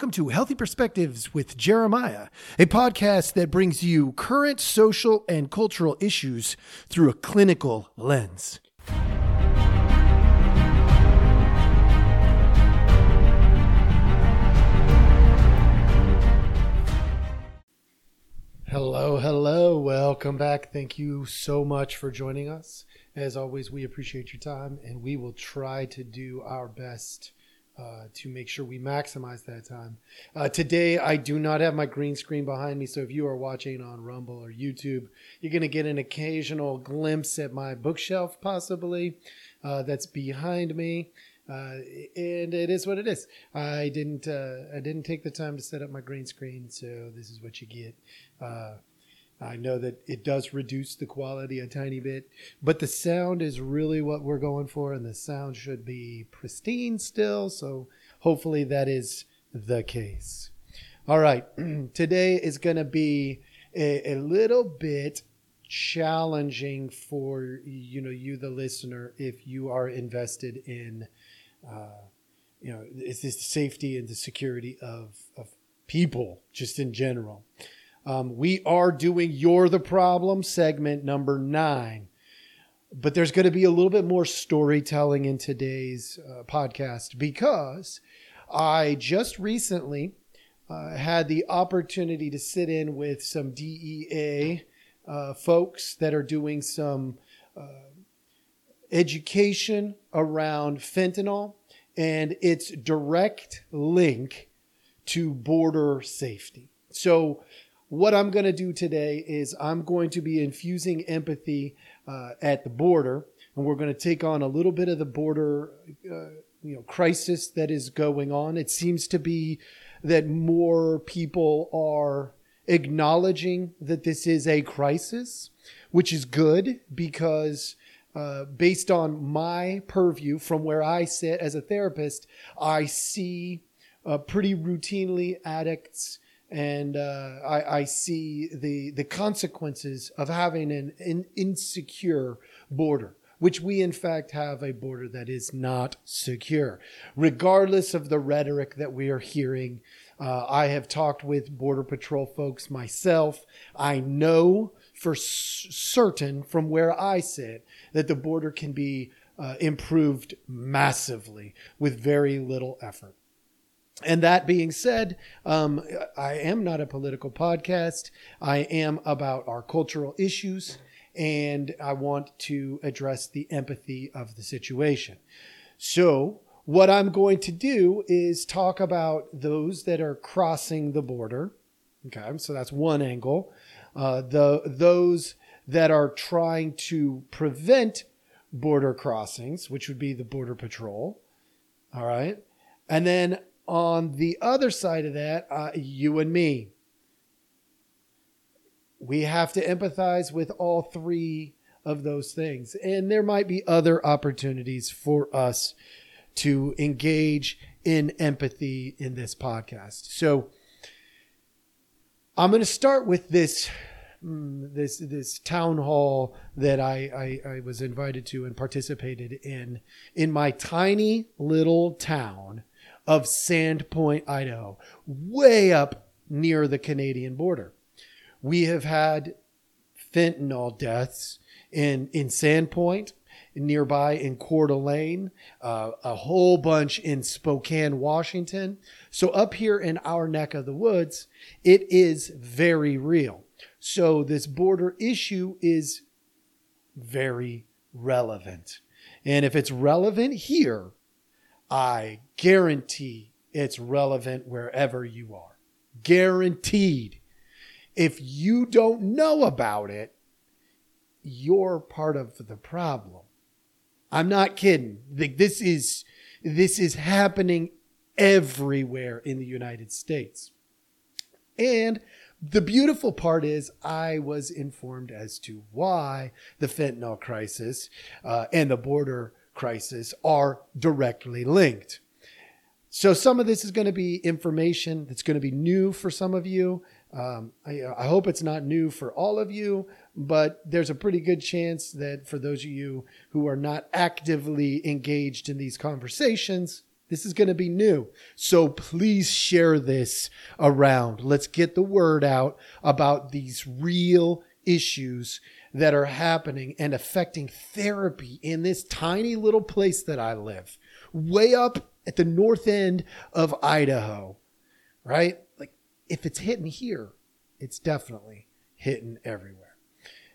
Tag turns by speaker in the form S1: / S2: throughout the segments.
S1: welcome to Healthy Perspectives with Jeremiah, a podcast that brings you current social and cultural issues through a clinical lens. Hello, hello. Welcome back. Thank you so much for joining us. As always, we appreciate your time and we will try to do our best uh, to make sure we maximize that time. Uh, today, I do not have my green screen behind me, so if you are watching on Rumble or YouTube, you're going to get an occasional glimpse at my bookshelf, possibly, uh, that's behind me. Uh, and it is what it is. I didn't. Uh, I didn't take the time to set up my green screen, so this is what you get. I know that it does reduce the quality a tiny bit, but the sound is really what we're going for, and the sound should be pristine still. So hopefully that is the case. All right, today is going to be a, a, little bit challenging for you know you the listener if you are invested in uh, you know is this the safety and the security of of people just in general. Um, we are doing You're the Problem segment number nine. But there's going to be a little bit more storytelling in today's uh, podcast because I just recently uh, had the opportunity to sit in with some DEA uh, folks that are doing some uh, education around fentanyl and its direct link to border safety. So, what I'm going to do today is I'm going to be infusing empathy uh, at the border, and we're going to take on a little bit of the border, uh, you know, crisis that is going on. It seems to be that more people are acknowledging that this is a crisis, which is good because. Uh, based on my purview from where I sit as a therapist, I see uh, pretty routinely addicts and uh, I, I, see the the consequences of having an, an, insecure border, which we in fact have a border that is not secure, regardless of the rhetoric that we are hearing. Uh, I have talked with border patrol folks myself. I know for s- certain from where I sit that the border can be uh, improved massively with very little effort. And that being said, um, I am not a political podcast. I am about our cultural issues, and I want to address the empathy of the situation. So, what I'm going to do is talk about those that are crossing the border. Okay, so that's one angle. Uh, the those that are trying to prevent border crossings, which would be the border patrol. All right, and then on the other side of that, uh, you and me, we have to empathize with all three of those things. And there might be other opportunities for us to engage in empathy in this podcast. So I'm going to start with this mm, this this town hall that I, I, I was invited to and participated in in my tiny little town of Sandpoint, Idaho, way up near the Canadian border. We have had fentanyl deaths in, in Sandpoint, nearby in Coeur d'Alene, uh, a whole bunch in Spokane, Washington. So up here in our neck of the woods, it is very real. So this border issue is very relevant. And if it's relevant here, I guarantee it's relevant wherever you are. Guaranteed. If you don't know about it, you're part of the problem. I'm not kidding. This is this is happening everywhere in the United States. And the beautiful part is I was informed as to why the fentanyl crisis uh, and the border crisis are directly linked. So some of this is going to be information that's going to be new for some of you. Um, I, I, hope it's not new for all of you, but there's a pretty good chance that for those of you who are not actively engaged in these conversations, This is going to be new. So please share this around. Let's get the word out about these real issues that are happening and affecting therapy in this tiny little place that I live, way up at the north end of Idaho, right? Like, if it's hitting here, it's definitely hitting everywhere.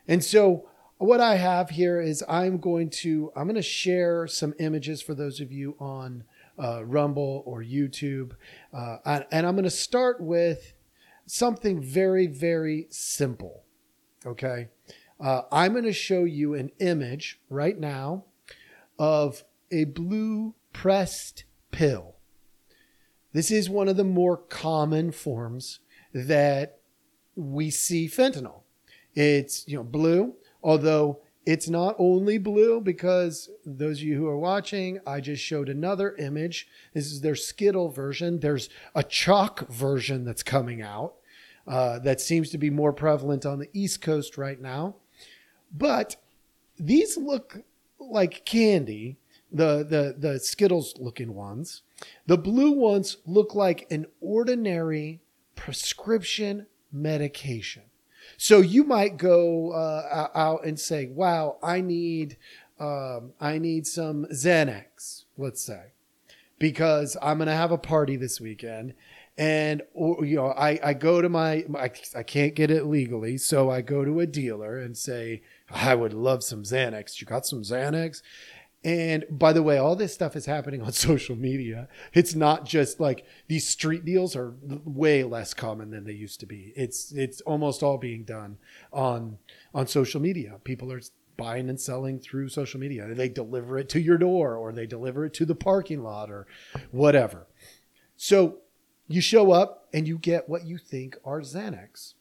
S1: And so, what I have here is I'm going to I'm going to share some images for those of you on uh, Rumble or YouTube, uh, and, I'm going to start with something very very simple. Okay, uh, I'm going to show you an image right now of a blue pressed pill. This is one of the more common forms that we see fentanyl. It's you know blue Although it's not only blue because those of you who are watching, I just showed another image. This is their Skittle version. There's a chalk version that's coming out uh, that seems to be more prevalent on the East Coast right now. But these look like candy, the, the, the Skittles looking ones. The blue ones look like an ordinary prescription medication. So you might go uh, out and say, "Wow, I need, um, I need some Xanax." Let's say, because I'm going to have a party this weekend, and or, you know, I, I go to my, I, I can't get it legally, so I go to a dealer and say, "I would love some Xanax. You got some Xanax?" And by the way, all this stuff is happening on social media. It's not just like these street deals are way less common than they used to be. It's it's almost all being done on on social media. People are buying and selling through social media. They deliver it to your door or they deliver it to the parking lot or whatever. So you show up and you get what you think are Xanax.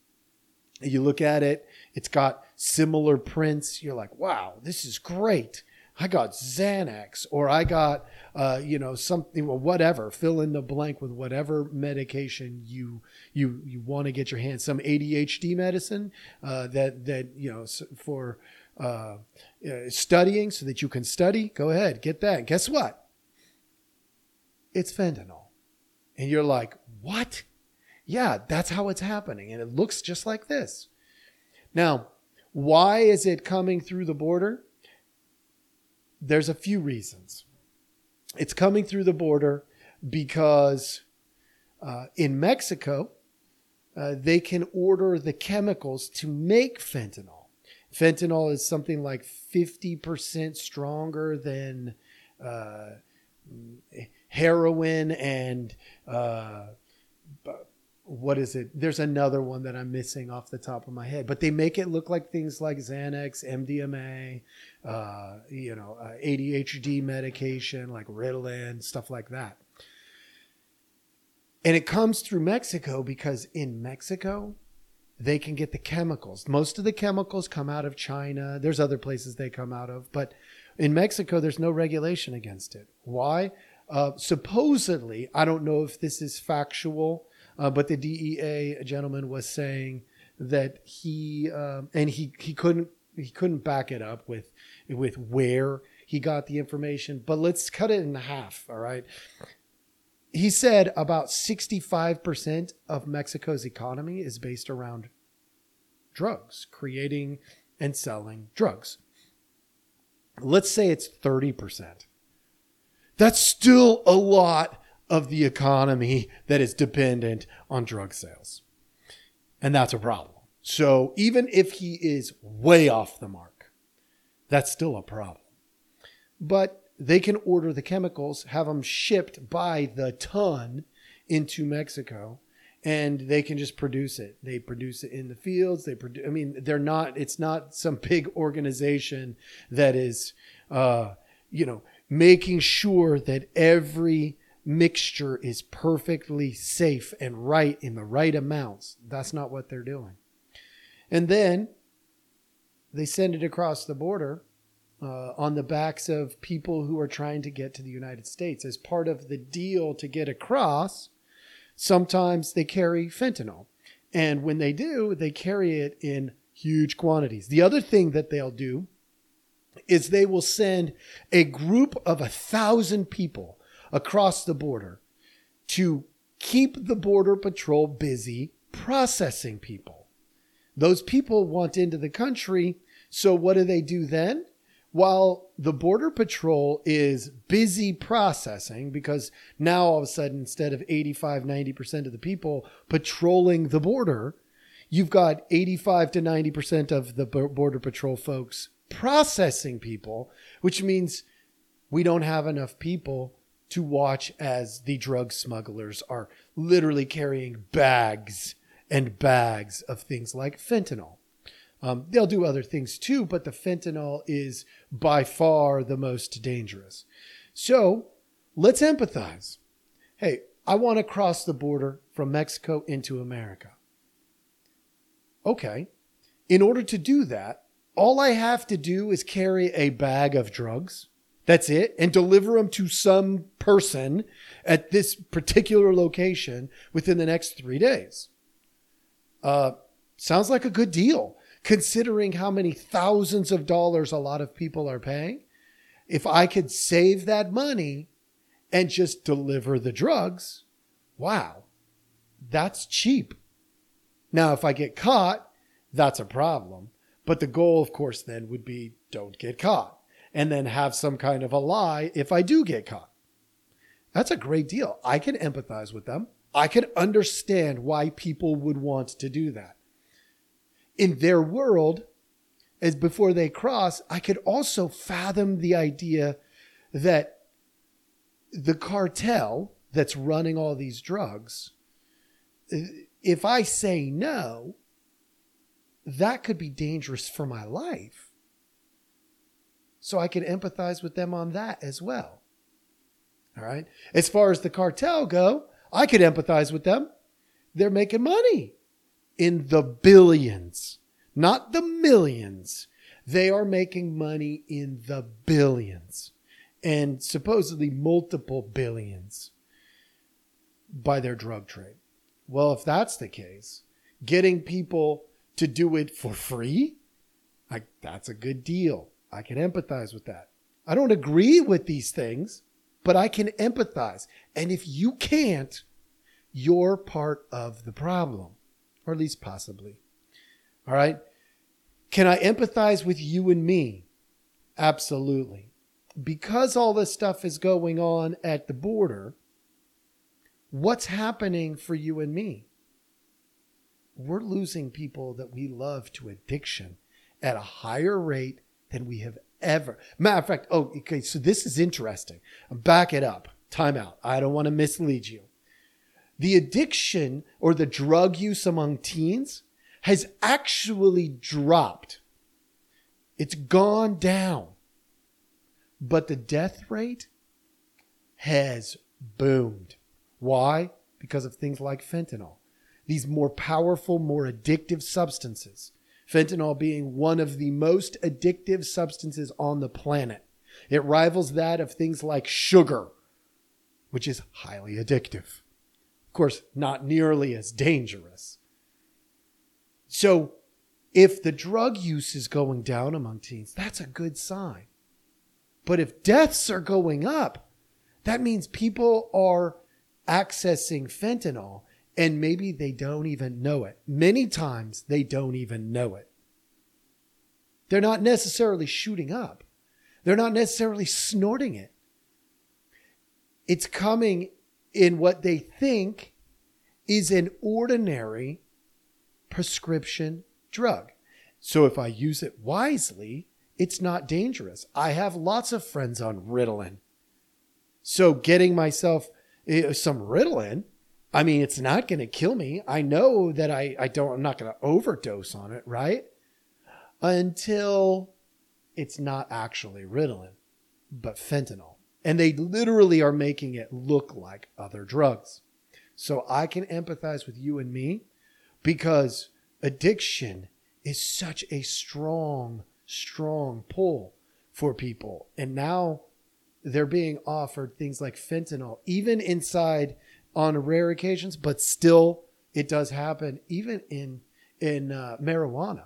S1: You look at it, it's got similar prints. You're like, wow, this is great I got Xanax or I got, uh, you know, something, well, whatever, fill in the blank with whatever medication you, you, you want to get your hands, some ADHD medicine, uh, that, that, you know, for, uh, uh, studying so that you can study. Go ahead, get that. And guess what? It's fentanyl. And you're like, what? Yeah, that's how it's happening. And it looks just like this. Now, why is it coming through the border? there's a few reasons. It's coming through the border because uh, in Mexico, uh, they can order the chemicals to make fentanyl. Fentanyl is something like 50% stronger than uh, heroin and uh, what is it? There's another one that I'm missing off the top of my head, but they make it look like things like Xanax, MDMA, uh, you know, uh, ADHD medication like Ritalin, stuff like that. And it comes through Mexico because in Mexico, they can get the chemicals. Most of the chemicals come out of China. There's other places they come out of, but in Mexico, there's no regulation against it. Why? Uh, supposedly, I don't know if this is factual uh, but the DEA gentleman was saying that he um, and he he couldn't he couldn't back it up with with where he got the information. But let's cut it in half. All right. He said about 65% of Mexico's economy is based around drugs, creating and selling drugs. Let's say it's 30%. That's still a lot of the economy that is dependent on drug sales. And that's a problem. So even if he is way off the mark, that's still a problem. But they can order the chemicals, have them shipped by the ton into Mexico, and they can just produce it. They produce it in the fields. They produce. I mean, they're not. It's not some big organization that is, uh, you know, making sure that every mixture is perfectly safe and right in the right amounts. That's not what they're doing. And then they send it across the border uh, on the backs of people who are trying to get to the United States. As part of the deal to get across, sometimes they carry fentanyl. And when they do, they carry it in huge quantities. The other thing that they'll do is they will send a group of a thousand people across the border to keep the Border Patrol busy processing people. Those people want into the country. So what do they do then? While the Border Patrol is busy processing, because now all of a sudden, instead of 85, 90% of the people patrolling the border, you've got 85 to 90% of the Border Patrol folks processing people, which means we don't have enough people to watch as the drug smugglers are literally carrying bags and bags of things like fentanyl. Um, they'll do other things too, but the fentanyl is by far the most dangerous. So let's empathize. Hey, I want to cross the border from Mexico into America. Okay. In order to do that, all I have to do is carry a bag of drugs. That's it. And deliver them to some person at this particular location within the next three days. Uh, sounds like a good deal considering how many thousands of dollars a lot of people are paying. If I could save that money and just deliver the drugs, wow, that's cheap. Now, if I get caught, that's a problem. But the goal, of course, then would be don't get caught and then have some kind of a lie if I do get caught. That's a great deal. I can empathize with them. I can understand why people would want to do that. In their world, as before they cross, I could also fathom the idea that the cartel that's running all these drugs, if I say no, that could be dangerous for my life. So I can empathize with them on that as well. All right. As far as the cartel go, I could empathize with them. They're making money in the billions, not the millions. They are making money in the billions and supposedly multiple billions by their drug trade. Well, if that's the case, getting people to do it for free, I, that's a good deal. I can empathize with that. I don't agree with these things, but I can empathize. And if you can't, you're part of the problem, or at least possibly. All right. Can I empathize with you and me? Absolutely. Because all this stuff is going on at the border, what's happening for you and me? We're losing people that we love to addiction at a higher rate than we have ever. Matter of fact, oh, okay, so this is interesting. Back it up. Time out. I don't want to mislead you. The addiction or the drug use among teens has actually dropped. It's gone down. But the death rate has boomed. Why? Because of things like fentanyl. These more powerful, more addictive substances fentanyl being one of the most addictive substances on the planet. It rivals that of things like sugar, which is highly addictive. Of course, not nearly as dangerous. So, if the drug use is going down among teens, that's a good sign. But if deaths are going up, that means people are accessing fentanyl and maybe they don't even know it. Many times they don't even know it. They're not necessarily shooting up, they're not necessarily snorting it. It's coming in what they think is an ordinary prescription drug. So if I use it wisely, it's not dangerous. I have lots of friends on Ritalin. So getting myself eh, some Ritalin I mean, it's not going to kill me. I know that I, I don't, I'm not going to overdose on it, right? Until it's not actually Ritalin, but fentanyl. And they literally are making it look like other drugs. So I can empathize with you and me because addiction is such a strong, strong pull for people. And now they're being offered things like fentanyl, even inside on rare occasions, but still it does happen even in in uh, marijuana.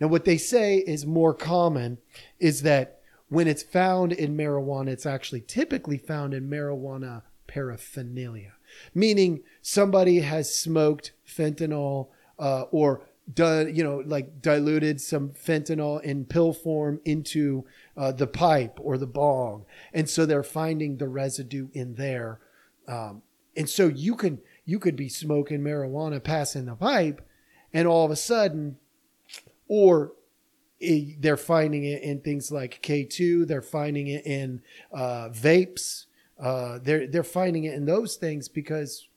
S1: Now, what they say is more common is that when it's found in marijuana, it's actually typically found in marijuana paraphernalia, meaning somebody has smoked fentanyl uh, or done, you know, like diluted some fentanyl in pill form into uh, the pipe or the bong, and so they're finding the residue in there. Um, and so you can you could be smoking marijuana passing the pipe, and all of a sudden, or they're finding it in things like K2. They're finding it in uh, vapes. Uh, they're they're finding it in those things because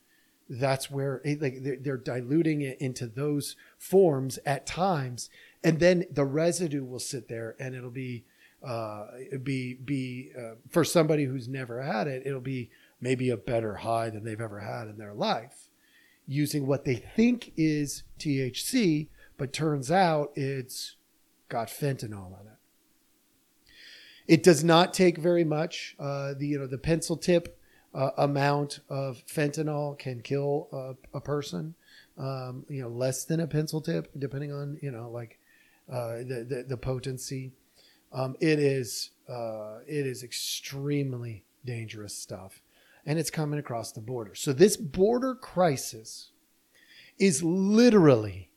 S1: that's where it, like they're, they're diluting it into those forms at times, and then the residue will sit there, and it'll be uh, be be uh, for somebody who's never had it. It'll be maybe a better high than they've ever had in their life, using what they think is THC, but turns out it's got fentanyl in it. It does not take very much. Uh, the you know the pencil tip uh, amount of fentanyl can kill a, a person. Um, you know, less than a pencil tip, depending on you know like uh, the, the, the potency. Um, it is uh, it is extremely dangerous stuff, and it's coming across the border. So this border crisis is literally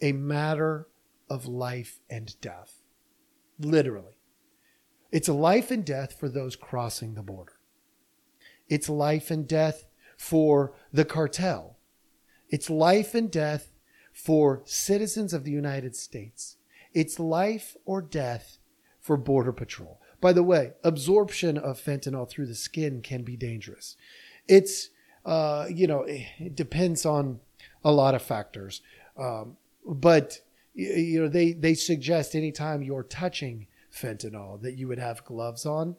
S1: a matter of life and death. Literally. It's life and death for those crossing the border. It's life and death for the cartel. It's life and death for citizens of the United States. It's life or death for Border Patrol. By the way, absorption of fentanyl through the skin can be dangerous. It's, uh, you know, it depends on a lot of factors. Um, but you know they they suggest anytime you're touching fentanyl that you would have gloves on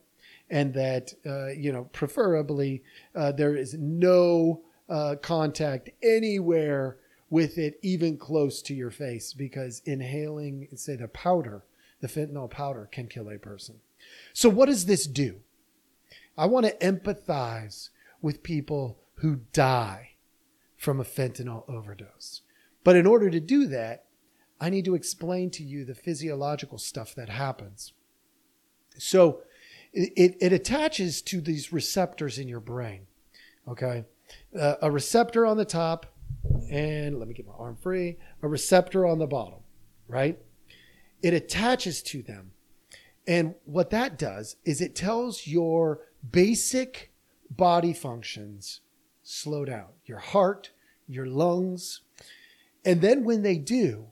S1: and that uh, you know preferably uh, there is no uh, contact anywhere with it even close to your face because inhaling say the powder the fentanyl powder can kill a person so what does this do i want to empathize with people who die from a fentanyl overdose but in order to do that I need to explain to you the physiological stuff that happens. So it, it attaches to these receptors in your brain. Okay. Uh, a receptor on the top, and let me get my arm free, a receptor on the bottom, right? It attaches to them. And what that does is it tells your basic body functions slow down your heart, your lungs. And then when they do,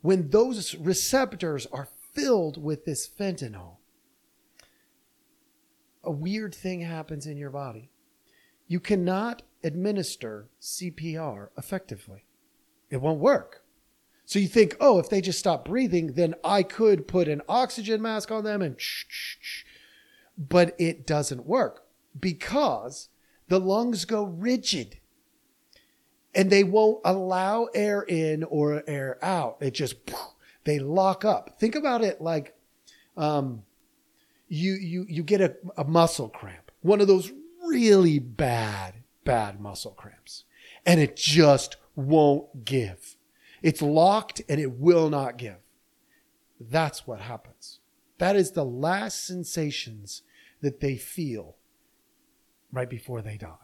S1: when those receptors are filled with this fentanyl, a weird thing happens in your body. You cannot administer CPR effectively. It won't work. So you think, oh, if they just stop breathing, then I could put an oxygen mask on them and shh. But it doesn't work because the lungs go rigid and they won't allow air in or air out. It just they lock up. Think about it like um, you you you get a, a muscle cramp, one of those really bad bad muscle cramps, and it just won't give. It's locked and it will not give. That's what happens. That is the last sensations that they feel right before they die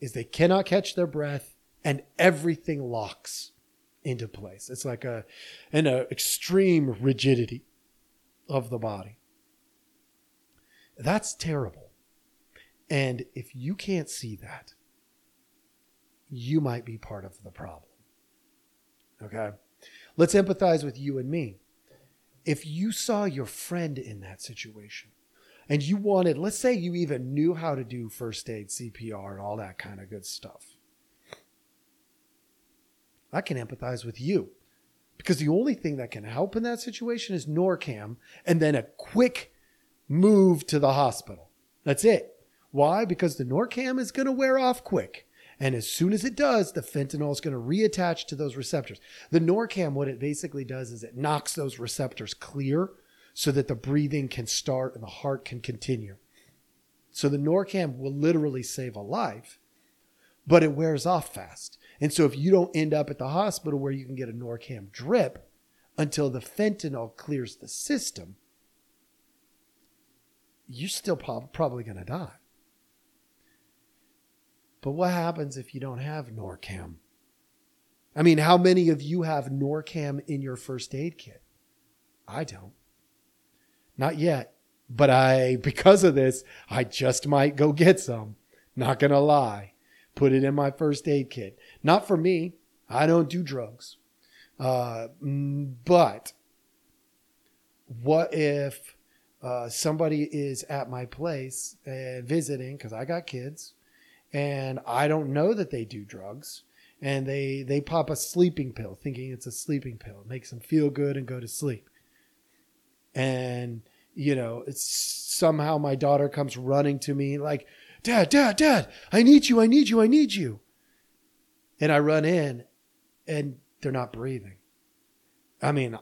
S1: is they cannot catch their breath and everything locks into place. It's like a an a extreme rigidity of the body. That's terrible. And if you can't see that, you might be part of the problem. Okay? Let's empathize with you and me. If you saw your friend in that situation, and you wanted, let's say you even knew how to do first aid, CPR, and all that kind of good stuff. I can empathize with you because the only thing that can help in that situation is Narcan and then a quick move to the hospital. That's it. Why? Because the Narcan is going to wear off quick. And as soon as it does, the fentanyl is going to reattach to those receptors. The Narcan, what it basically does is it knocks those receptors clear so that the breathing can start and the heart can continue. So the Narcan will literally save a life, but it wears off fast. And so if you don't end up at the hospital where you can get a Narcan drip until the fentanyl clears the system, you're still probably going to die. But what happens if you don't have Narcan? I mean, how many of you have Narcan in your first aid kit? I don't. Not yet. But I, because of this, I just might go get some. Not going to lie. Put it in my first aid kit. Not for me. I don't do drugs. Uh, mm, but what if uh, somebody is at my place and visiting because I got kids and I don't know that they do drugs. And they they pop a sleeping pill thinking it's a sleeping pill. It makes them feel good and go to sleep. And you know it's somehow my daughter comes running to me like dad dad dad i need you i need you i need you. And i run in and they're not breathing. I mean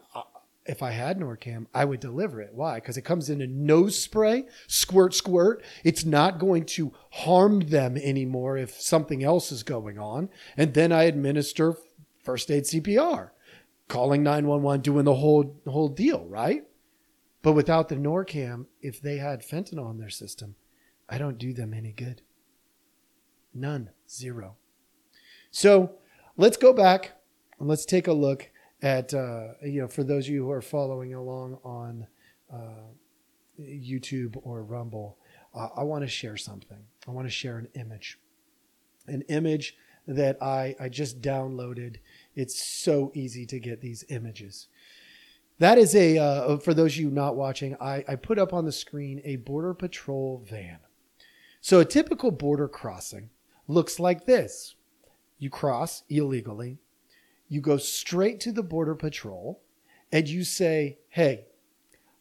S1: if I had Narcan, I would deliver it. Why? Because it comes in a nose spray, squirt, squirt. It's not going to harm them anymore if something else is going on. And then I administer first aid CPR, calling 911, doing the whole, whole deal, right? But without the Narcan, if they had fentanyl in their system, I don't do them any good. None. Zero. So let's go back and let's take a look at uh, you know for those of you who are following along on uh, YouTube or Rumble, uh, I want to share something. I want to share an image, an image that I I just downloaded. It's so easy to get these images. That is a uh, for those of you not watching. I, I put up on the screen a border patrol van. So a typical border crossing looks like this: you cross illegally you go straight to the border patrol and you say, "Hey,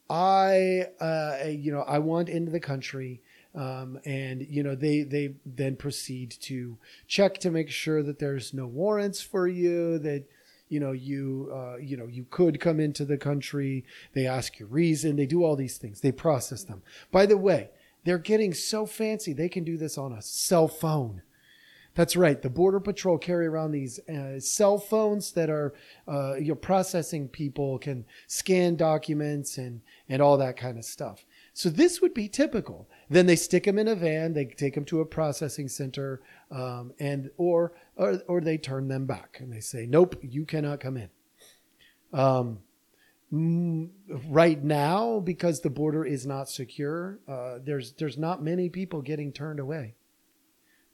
S1: I, uh, you know, I want into the country." Um, and you know they they then proceed to check to make sure that there's no warrants for you that you know you uh, you know you could come into the country. They ask your reason. They do all these things. They process them. By the way they're getting so fancy. They can do this on a cell phone that's right. The Border Patrol carry around these uh, cell phones that are, uh, you know, processing people, can scan documents and and all that kind of stuff. So this would be typical. Then they stick them in a van, they take them to a processing center, um, and or, or or they turn them back and they say, "Nope, you cannot come in." Um, right now, because the border is not secure, uh, there's there's not many people getting turned away.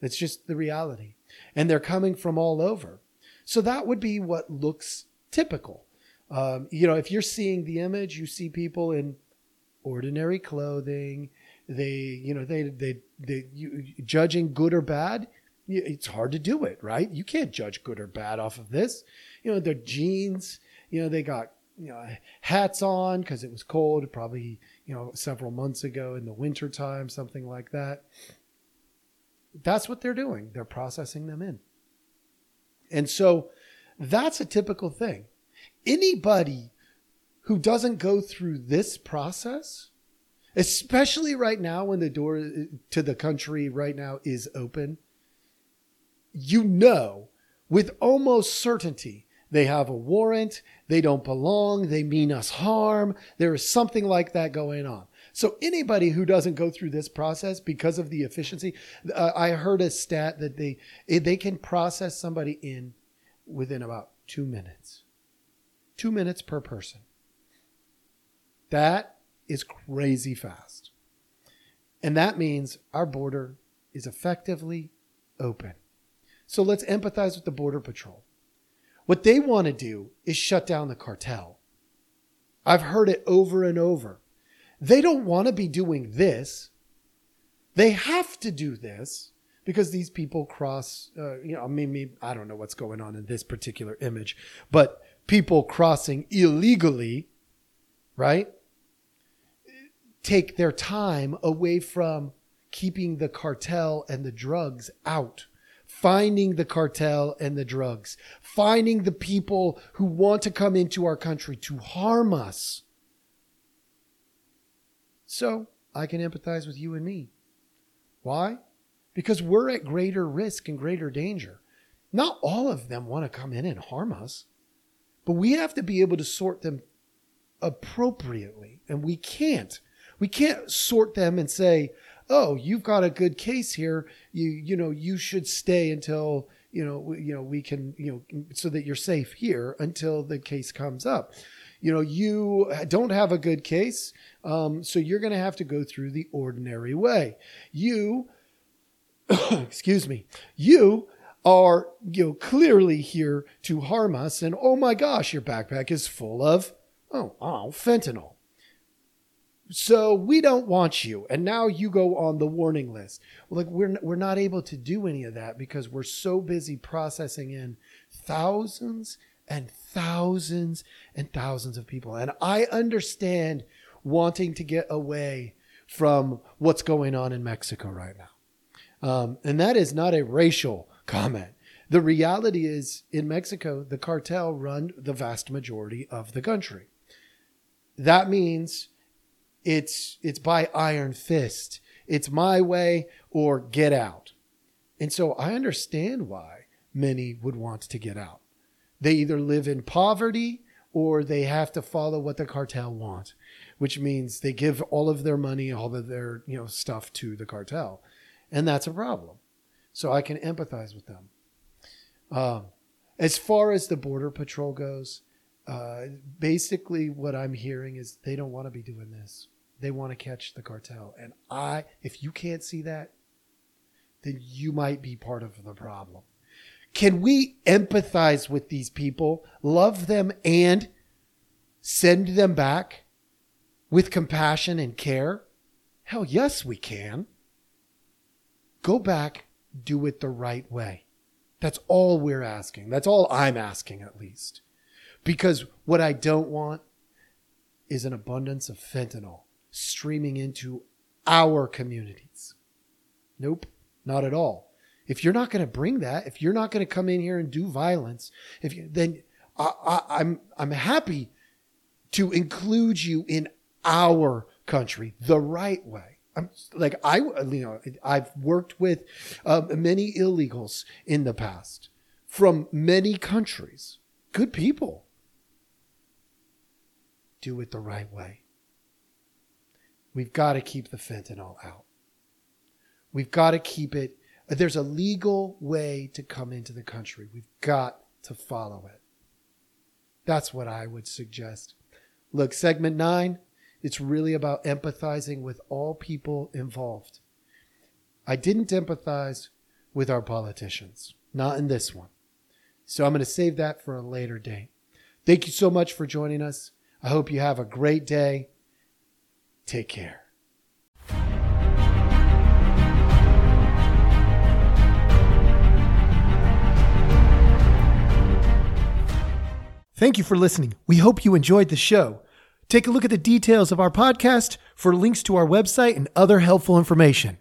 S1: It's just the reality. And they're coming from all over. So that would be what looks typical. Um, you know, if you're seeing the image, you see people in ordinary clothing. They, you know, they, they, they, you, judging good or bad. It's hard to do it, right? You can't judge good or bad off of this. You know, their jeans, you know, they got, you know, hats on because it was cold, probably, you know, several months ago in the winter time, something like that. That's what they're doing. They're processing them in. And so that's a typical thing. Anybody who doesn't go through this process, especially right now when the door to the country right now is open, you know with almost certainty they have a warrant, they don't belong, they mean us harm, there is something like that going on. So anybody who doesn't go through this process because of the efficiency, uh, I heard a stat that they they can process somebody in within about two minutes, two minutes per person. That is crazy fast, and that means our border is effectively open. So let's empathize with the border patrol. What they want to do is shut down the cartel. I've heard it over and over. They don't want to be doing this. They have to do this because these people cross, uh, you know, I mean, I don't know what's going on in this particular image, but people crossing illegally, right? Take their time away from keeping the cartel and the drugs out, finding the cartel and the drugs, finding the people who want to come into our country to harm us so I can empathize with you and me. Why? Because we're at greater risk and greater danger. Not all of them want to come in and harm us, but we have to be able to sort them appropriately, and we can't We can't sort them and say, "Oh, you've got a good case here. You you know you should stay until you know you know we can you know so that you're safe here until the case comes up." You know you don't have a good case, um, so you're going to have to go through the ordinary way. You, excuse me, you are you know clearly here to harm us, and oh my gosh, your backpack is full of oh oh fentanyl so we don't want you and now you go on the warning list like we're we're not able to do any of that because we're so busy processing in thousands and thousands and thousands of people and i understand wanting to get away from what's going on in mexico right now um, and that is not a racial comment the reality is in mexico the cartel run the vast majority of the country that means it's it's by iron fist. It's my way or get out. And so I understand why many would want to get out. They either live in poverty or they have to follow what the cartel want, which means they give all of their money, all of their, you know, stuff to the cartel. And that's a problem. So I can empathize with them. Um, as far as the border patrol goes, uh, basically what I'm hearing is they don't want to be doing this. They want to catch the cartel. And I, if you can't see that, then you might be part of the problem. Can we empathize with these people, love them, and send them back with compassion and care? Hell, yes, we can. Go back, do it the right way. That's all we're asking. That's all I'm asking, at least. Because what I don't want is an abundance of fentanyl streaming into our communities. Nope, not at all. If you're not going to bring that, if you're not going to come in here and do violence, if you, then I, I, I'm I'm happy to include you in our country the right way. I'm like I you know I've worked with uh, many illegals in the past from many countries, good people. Do it the right way. We've got to keep the fentanyl out. We've got to keep it. There's a legal way to come into the country. We've got to follow it. That's what I would suggest. Look, segment nine, it's really about empathizing with all people involved. I didn't empathize with our politicians, not in this one. So I'm going to save that for a later date. Thank you so much for joining us. I hope you have a great day. Take care. Thank you for listening. We hope you enjoyed the show. Take a look at the details of our podcast for links to our website and other helpful information.